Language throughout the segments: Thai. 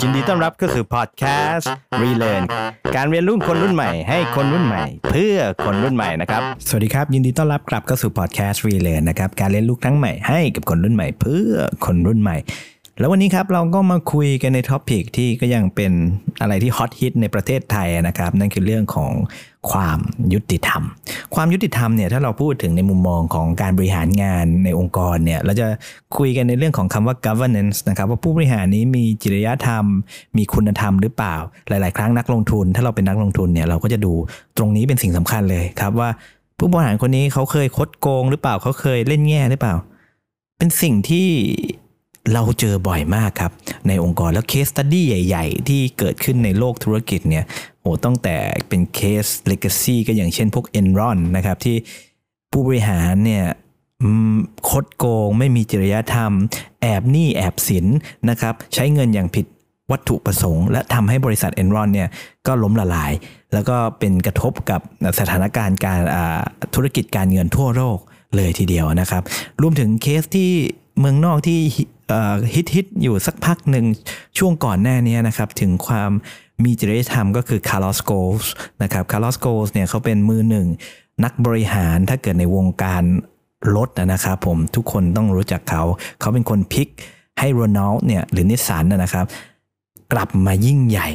ยินดีต้อนรับก็คือพอดแคสต์ Relearn การเรียนรู้คนรุ่นใหม่ให้คนรุ่นใหม่ เพื่อคนรุ่นใหม่นะครับ สวัสดีครับ ยินดีต้อนรับกลับเข้าสู่พอดแคสต์ Relearn นะครับ การเรียนรู้ครั้งใหม่ให้กับคนรุ่นใหม่ เพื่อคนรุ่นใหม่ แล้ววันนี้ครับเราก็มาคุยกันใน topic ที่ก็ยังเป็นอะไรที่ฮอตฮิตในประเทศไทยนะครับ นั่นคือเรื่องของความยุติธรรม ความยุติธรรมเนี่ยถ้าเราพูดถึงในมุมมองของการบริหารงานในองค์กรเนี่ยเราจะคุยกันในเรื่องของคำว่า governance นะครับว่าผู้บริหารนี้มีจริยธรรม มีคุณธรรมหรือเปล่า หลาย ๆ ครั้งนักลงทุน ถ้าเราเป็นนักลงทุนเนี่ยเราก็จะดูตรงนี้เป็นสิ่งสำคัญเลยครับว่าผู้บริหารคนนี้เขาเคยคดโกงหรือเปล่าเขาเคยเล่นแง่หรือเปล่า เป็นสิ่งที่ เราเจอบ่อยมากครับ ในองค์กรแล้วเคสตัดดี้ใหญ่ ๆ ที่เกิดขึ้นในโลกธุรกิจเนี่ยโอ้ตั้งแต่เป็นเคส legacy ก็อย่างเช่นพวก Enron นะครับ ที่ผู้บริหารเนี่ยคดโกงไม่มีจริยธรรม แอบหนี้แอบสินนะครับ ใช้เงินอย่างผิดวัตถุประสงค์ และทำให้บริษัท Enron เนี่ยก็ล้มละลาย แล้วก็เป็นกระทบกับสถานการณ์การธุรกิจการเงินทั่วโลกเลยทีเดียวนะครับ รวมถึงเคสที่เมืองนอกที่ ฮิตฮิตอยู่สักพักหนึ่งช่วงก่อนหน้านี้นะครับ ถึงความมีจริยธรรมก็คือคาร์ลอสโกส์นะครับคาร์ลอสโกส์เนี่ยเขาเป็นมือหนึ่ง นักบริหารถ้าเกิดในวงการรถนะครับผมทุกคนต้องรู้จักเขา เขาเป็นคนพลิกให้โรนัลเนี่ยหรือนิสสันนะครับ กลับมายิ่งใหญ่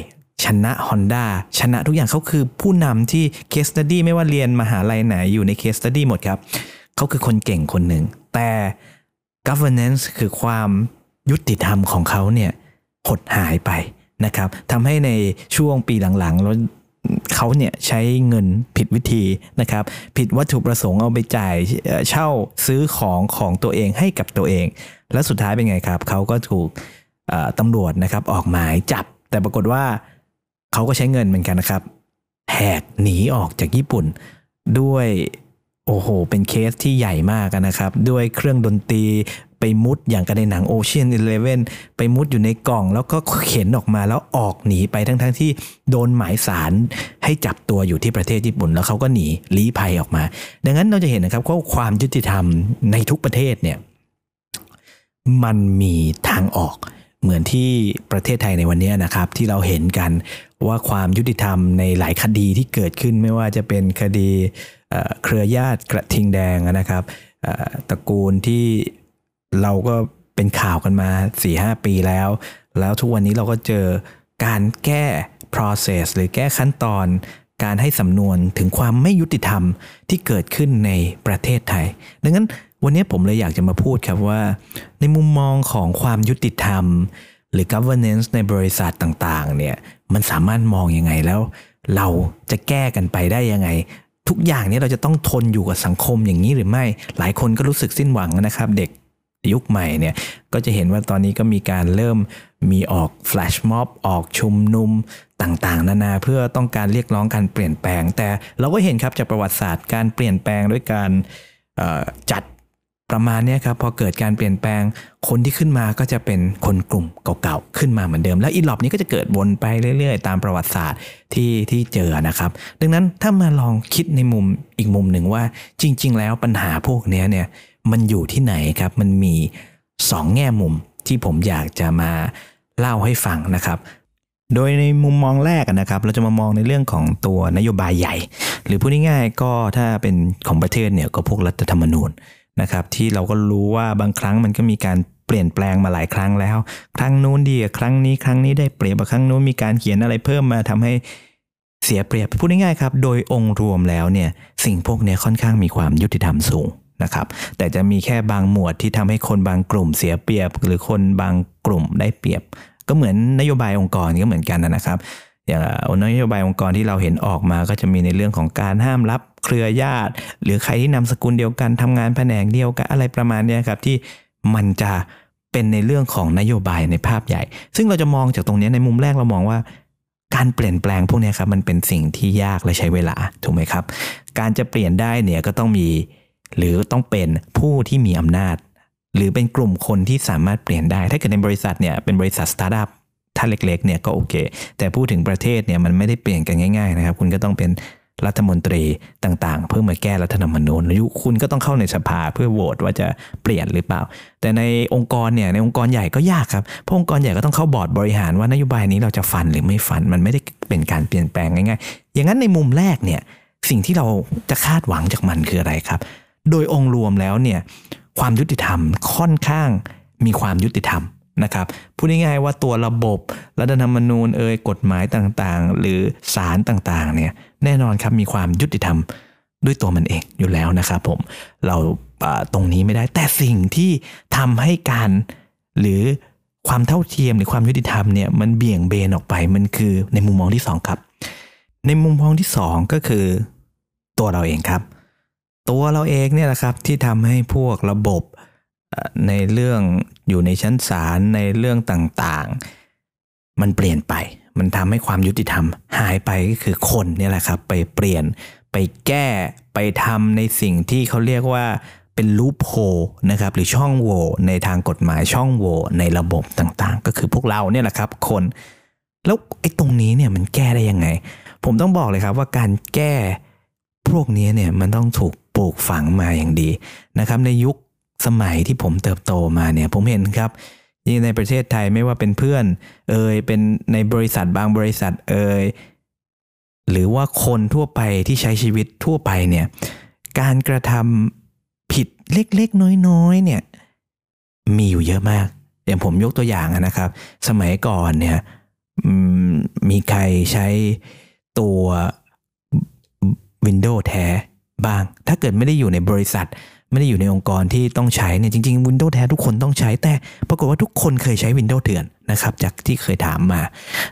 ชนะ Honda ชนะทุกอย่างเขาคือผู้นำที่ case study ไม่ว่าเรียนมหาลัยไหนอยู่ใน case study หมดครับ เขาคือคนเก่งคนหนึ่ง แต่ governance คือความยุติธรรมของเขาเนี่ยหดหายไปนะครับทำให้ในช่วงปีหลังๆแล้วเขาเนี่ยใช้เงินผิดวิธีนะครับ ผิดวัตถุประสงค์เอาไปจ่ายเช่าซื้อของของตัวเองให้กับตัวเอง และสุดท้ายเป็นไงครับ เขาก็ถูกตำรวจนะครับออกหมายจับ แต่ปรากฏว่าเขาก็ใช้เงินเหมือนกันนะครับแหกหนีออกจากญี่ปุ่นด้วย โอ้โห เป็นเคสที่ใหญ่มากนะครับ ด้วยเครื่องดนตรีไปมุดอย่างกันในหนัง Ocean Eleven ไปมุดอยู่ในกล่อง แล้วก็เข็นออกมาแล้วออกหนีไปทั้งๆทที่โดนหมายสารให้จับตัวอยู่ที่ประเทศญี่ปุ่น แล้วเขาก็หนีลี้ภัยออกมา ดังนั้นเราจะเห็นนะครับว่าความยุติธรรมในทุกประเทศเนี่ยมันมีทางออกเหมือนที่ประเทศไทยในวันนี้นะครับ ที่เราเห็นกันว่าความยุติธรรมในหลายคดีที่เกิดขึ้นไม่ว่าจะเป็นคดี เครือญาติกระทิงแดงนะครับตระกูลที่เราก็เป็นข่าวกันมา4ีหปีแล้ว แล้วทุกวันนี้เราก็เจอการแก้ process หรือแก้ขั้นตอนการให้สำนวนถึงความไม่ยุติธรรมที่เกิดขึ้นในประเทศไทย ดังนั้นวันนี้ผมเลยอยากจะมาพูดครับว่า ในมุมมองของความยุติธรรม หรือ governance ในบริษัทต่างๆเนี่ยมันสามารถมองยังไงแล้ว เราจะแก้กันไปได้ยังไง ทุกอย่างนี้เราจะต้องทนอยู่กับสังคมอย่างนี้หรือไม่ หลายคนก็รู้สึกสิ้นหวังนะครับ เด็กยุคใหม่เนี่ยก็จะเห็นว่าตอนนี้ก็มีการเริ่มมีออกแฟลชม็อบออกชุมนุมต่างๆ นานาเพื่อต้องการเรียกร้องการเปลี่ยนแปลง แต่เราก็เห็นครับจากประวัติศาสตร์การเปลี่ยนแปลงด้วยการจัด ประมาณนี้ครับพอเกิดการเปลี่ยนแปลงคนที่ขึ้นมาก็จะเป็นคนกลุ่มเก่าๆขึ้นมาเหมือนเดิม แล้วอีหลอบนี้ก็จะเกิดวนไปเรื่อย ๆ ตามประวัติศาสตร์ที่ที่เจอนะครับ ดังนั้นถ้ามาลองคิดในมุมอีกมุมหนึ่งว่าจริง ๆ แล้วปัญหาพวกนี้เนี่ยมันอยู่ที่ไหนครับ มันมี 2 แง่มุมที่ผมอยากจะมาเล่าให้ฟังนะครับโดยในมุมมองแรกนะครับ เราจะมามองในเรื่องของตัวนโยบายใหญ่ หรือพูดง่ายๆก็ถ้าเป็นของประเทศเนี่ยก็พวกรัฐธรรมนูญ นะครับที่เราก็รู้ว่าบางครั้งมันก็มีการเปลี่ยนแปลงมาหลายครั้งแล้ว ครั้งนู้นดีครั้งนี้ครั้งนี้ได้เปรียบครั้งนู้นมีการเขียนอะไรเพิ่มมาทำให้เสียเปรียบพูดง่ายๆครับ โดยองค์รวมแล้วเนี่ยสิ่งพวกนี้ค่อนข้างมีความยุติธรรมสูงนะครับ แต่จะมีแค่บางหมวดที่ทำให้คนบางกลุ่มเสียเปรียบ หรือคนบางกลุ่มได้เปรียบ ก็เหมือนนโยบายองค์กรก็เหมือนกันนะครับอย่างนโยบายองค์กรที่เราเห็นออกมาก็จะมีในเรื่องของการห้ามรับ เครือญาติ หรือใครที่นำสกุลเดียวกันทำงานแผนกเดียวกันอะไรประมาณนี้ครับที่มันจะเป็นในเรื่องของนโยบายในภาพใหญ่ ซึ่งเราจะมองจากตรงนี้ในมุมแรกเรามองว่า การเปลี่ยนแปลงพวกนี้ครับมันเป็นสิ่งที่ยากและใช้เวลาถูกไหมครับ การจะเปลี่ยนได้เนี่ยก็ต้องมี หรือต้องเป็นผู้ที่มีอำนาจ หรือเป็นกลุ่มคนที่สามารถเปลี่ยนได้ ถ้าเกิดในบริษัทเนี่ยเป็นบริษัทสตาร์ทอัพถ้าเล็กๆเนี่ยก็โอเค แต่พูดถึงประเทศเนี่ยมันไม่ได้เปลี่ยนกันง่ายๆนะครับ คุณก็ต้องเป็น รัฐมนตรีต่างๆ เพื่อมาแก้รัฐธรรมนูญยุคุณก็ต้องเข้าในสภาเพื่อโหวตว่าจะเปลี่ยนหรือเปล่า แต่ในองค์กรเนี่ยในองค์กรใหญ่ก็ยากครับเพราะองค์กรใหญ่ก็ต้องเข้าบอร์ดบริหารว่านโยบายนี้เราจะฟันหรือไม่ฟันมันไม่ได้เป็นการเปลี่ยนแปลงง่ายๆ อย่างนั้นในมุมแรกเนี่ยสิ่งที่เราจะคาดหวังจากมันคืออะไรครับ โดยองค์รวมแล้วเนี่ยความยุติธรรมค่อนข้างมีความยุติธรรม นะครับพูดง่ายๆว่าตัวระบบรัฐธรรมนูญเอ่ยกฎหมายต่างๆ หรือศาลต่างๆเนี่ยแน่นอนครับมีความยุติธรรมด้วยตัวมันเองอยู่แล้วนะครับผมเราตรงนี้ไม่ได้แต่สิ่งที่ทำให้การหรือความเท่าเทียมหรือความยุติธรรมเนี่ยมันเบี่ยงเบนออกไปมันคือในมุมมองที่ 2 ครับ ในมุมมองที่ 2 ก็คือตัวเราเองครับ ตัวเราเองเนี่ยแหละครับที่ทำให้พวกระบบ ในเรื่องอยู่ในชั้นศาลในเรื่องต่างๆ มันเปลี่ยนไป มันทำให้ความยุติธรรมหายไปก็คือคนนี่แหละครับ ไปเปลี่ยนไปแก้ไปทำในสิ่งที่เขาเรียกว่าเป็นลูปโฮนะครับหรือช่องโหว่ในทางกฎหมายช่องโหว่ในระบบต่างๆ ก็คือพวกเราเนี่ยแหละครับ คน แล้วไอ้ตรงนี้เนี่ยมันแก้ได้ยังไง ผมต้องบอกเลยครับว่าการแก้พวกนี้เนี่ยมันต้องถูกปลูกฝังมาอย่างดีนะครับ ในยุค สมัยที่ผมเติบโตมาเนี่ยผมเห็นครับยิ่งในประเทศไทยไม่ว่าเป็นเพื่อน เอ่ยเป็นในบริษัทบางบริษัทเอ่ยหรือว่าคนทั่วไปที่ใช้ชีวิตทั่วไปเนี่ย การกระทำผิดเล็กๆ น้อยๆ เนี่ย มีอยู่เยอะมาก อย่างผมยกตัวอย่างนะครับ สมัยก่อนเนี่ยมีใครใช้ตัว Windows แท้บ้าง ถ้าเกิดไม่ได้อยู่ในบริษัท ไม่ได้อยู่ในองค์กรที่ต้องใช้เนี่ยจริงๆ Windows แท้ทุกคนต้องใช้แต่ปรากฏว่าทุกคนเคยใช้ Windows เถื่อนนะครับจากที่เคยถามมา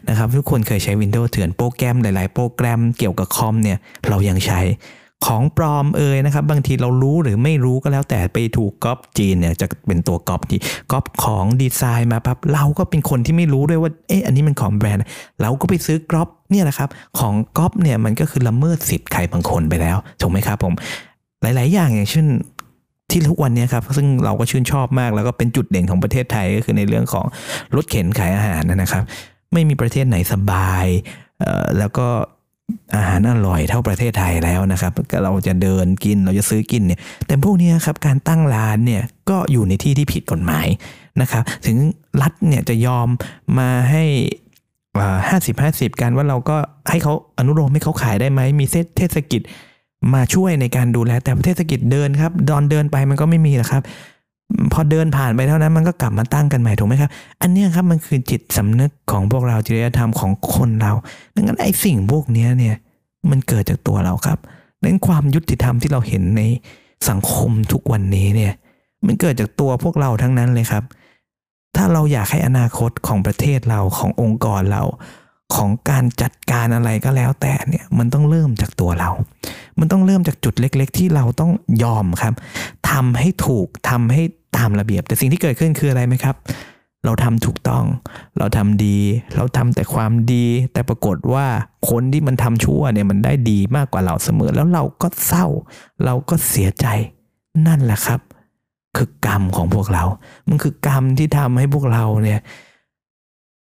นะครับทุกคนเคยใช้ Windows เถื่อนโปรแกรมหลายๆ โปรแกรมเกี่ยวกับคอมเนี่ยเรายังใช้ของปลอมเอ่ยนะครับ บางทีเรารู้หรือไม่รู้ก็แล้วแต่ไปถูกก๊อปจีนเนี่ยจะเป็นตัวก๊อปที่ก๊อปของดีไซน์มาปั๊บเราก็เป็นคนที่ไม่รู้ด้วยว่าเอ๊ะอันนี้มันของแบรนด์ เราก็ไปซื้อก๊อปเนี่ยแหละครับ ของก๊อปเนี่ยมันก็คือละเมิดสิทธิ์ใครบางคนไปแล้วถูกไหมครับผมหลาย ๆ อย่างอย่างเช่น ที่ทุกวันนี้ครับซึ่งเราก็ชื่นชอบมาก แล้วก็เป็นจุดเด่นของประเทศไทยก็คือในเรื่องของรถเข็นขายอาหารนะครับ ไม่มีประเทศไหนสบายแล้วก็อาหารอร่อยเท่าประเทศไทยแล้วนะครับเราจะเดินกินเราจะซื้อกินเนี่ยแต่พวกนี้ครับการตั้งร้านเนี่ยก็อยู่ในที่ที่ผิดกฎหมายนะครับ ถึงรัฐเนี่ยจะยอมมาให้ห้าสิบห้าสิบกันว่าเราก็ให้เขาอนุโลมให้เขาขายได้ไหมมีเทศกิจ มาช่วยในการดูแลแต่ประเทศกิจเดินครับดอนเดินไปมันก็ไม่มีหรอกครับ พอเดินผ่านไปเท่านั้นมันก็กลับมาตั้งกันใหม่ถูกไหมครับ อันนี้ครับมันคือจิตสำนึกของพวกเราจริยธรรมของคนเราดังนั้นไอ้สิ่งพวกนี้เนี่ยมันเกิดจากตัวเราครับดังนั้นความยุติธรรมที่เราเห็นในสังคมทุกวันนี้เนี่ย มันเกิดจากตัวพวกเราทั้งนั้นเลยครับ ถ้าเราอยากให้อนาคตของประเทศเราขององค์กรเรา ของการจัดการอะไรก็แล้วแต่เนี่ยมันต้องเริ่มจากตัวเรา มันต้องเริ่มจากจุดเล็ก ๆ ที่เราต้องยอมครับทำให้ถูกทำให้ตามระเบียบ แต่สิ่งที่เกิดขึ้นคืออะไรไหมครับ เราทำถูกต้อง เราทำดี เราทำแต่ความดี แต่ปรากฏว่าคนที่มันทำชั่วเนี่ยมันได้ดีมากกว่าเราเสมอ แล้วเราก็เศร้า เราก็เสียใจนั่นแหละครับ คือกรรมของพวกเรา มันคือกรรมที่ทำให้พวกเราเนี่ย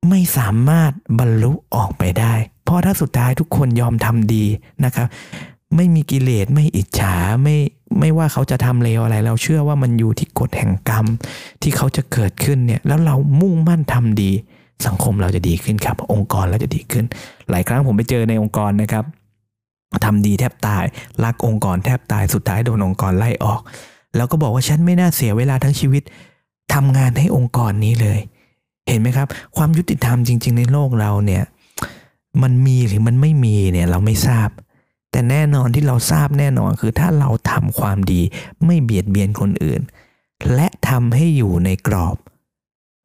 ไม่สามารถบรรลุออกไปได้ เพราะถ้าสุดท้ายทุกคนยอมทำดีนะครับ ไม่มีกิเลสไม่อิจฉาไม่ไม่ว่าเขาจะทำเลวอะไร เราเชื่อว่ามันอยู่ที่กฎแห่งกรรม ที่เขาจะเกิดขึ้นเนี่ย แล้วเรามุ่งมั่นทำดี สังคมเราจะดีขึ้นครับ องค์กรเราจะดีขึ้น หลายครั้งผมไปเจอในองค์กรนะครับทำดีแทบตาย รักองค์กรแทบตายสุดท้ายโดนองค์กรไล่ออก แล้วก็บอกว่าฉันไม่น่าเสียเวลาทั้งชีวิตทำงานให้องค์กรนี้เลย เห็นไหมครับ ความยุติธรรมจริง ๆ ในโลกเราเนี่ย มันมีหรือมันไม่มีเนี่ยเราไม่ทราบ แต่แน่นอนที่เราทราบแน่นอนคือถ้าเราทำความดีไม่เบียดเบียนคนอื่น และทำให้อยู่ในกรอบ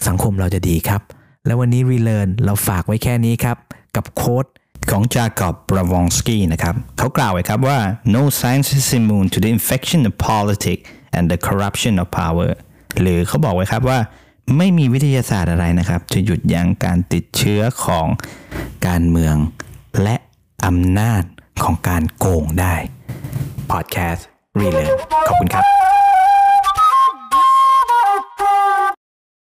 สังคมเราจะดีครับ และวันนี้รีเล a r n เราฝากไว้แค่นี้ครับ กับโค้ดของจากอบบราวองสกี้นะครับเขากล่าวไว้ครับว่า no science is immune to the infection of politics and the corruption of power หรือเขาบอกไว้ครับว่า ไม่มีวิทยาศาสตร์อะไรนะครับ จะหยุดยั้งการติดเชื้อของการเมือง และอำนาจของการโกงได้พอดแคสต์รีเลนขอบคุณครับ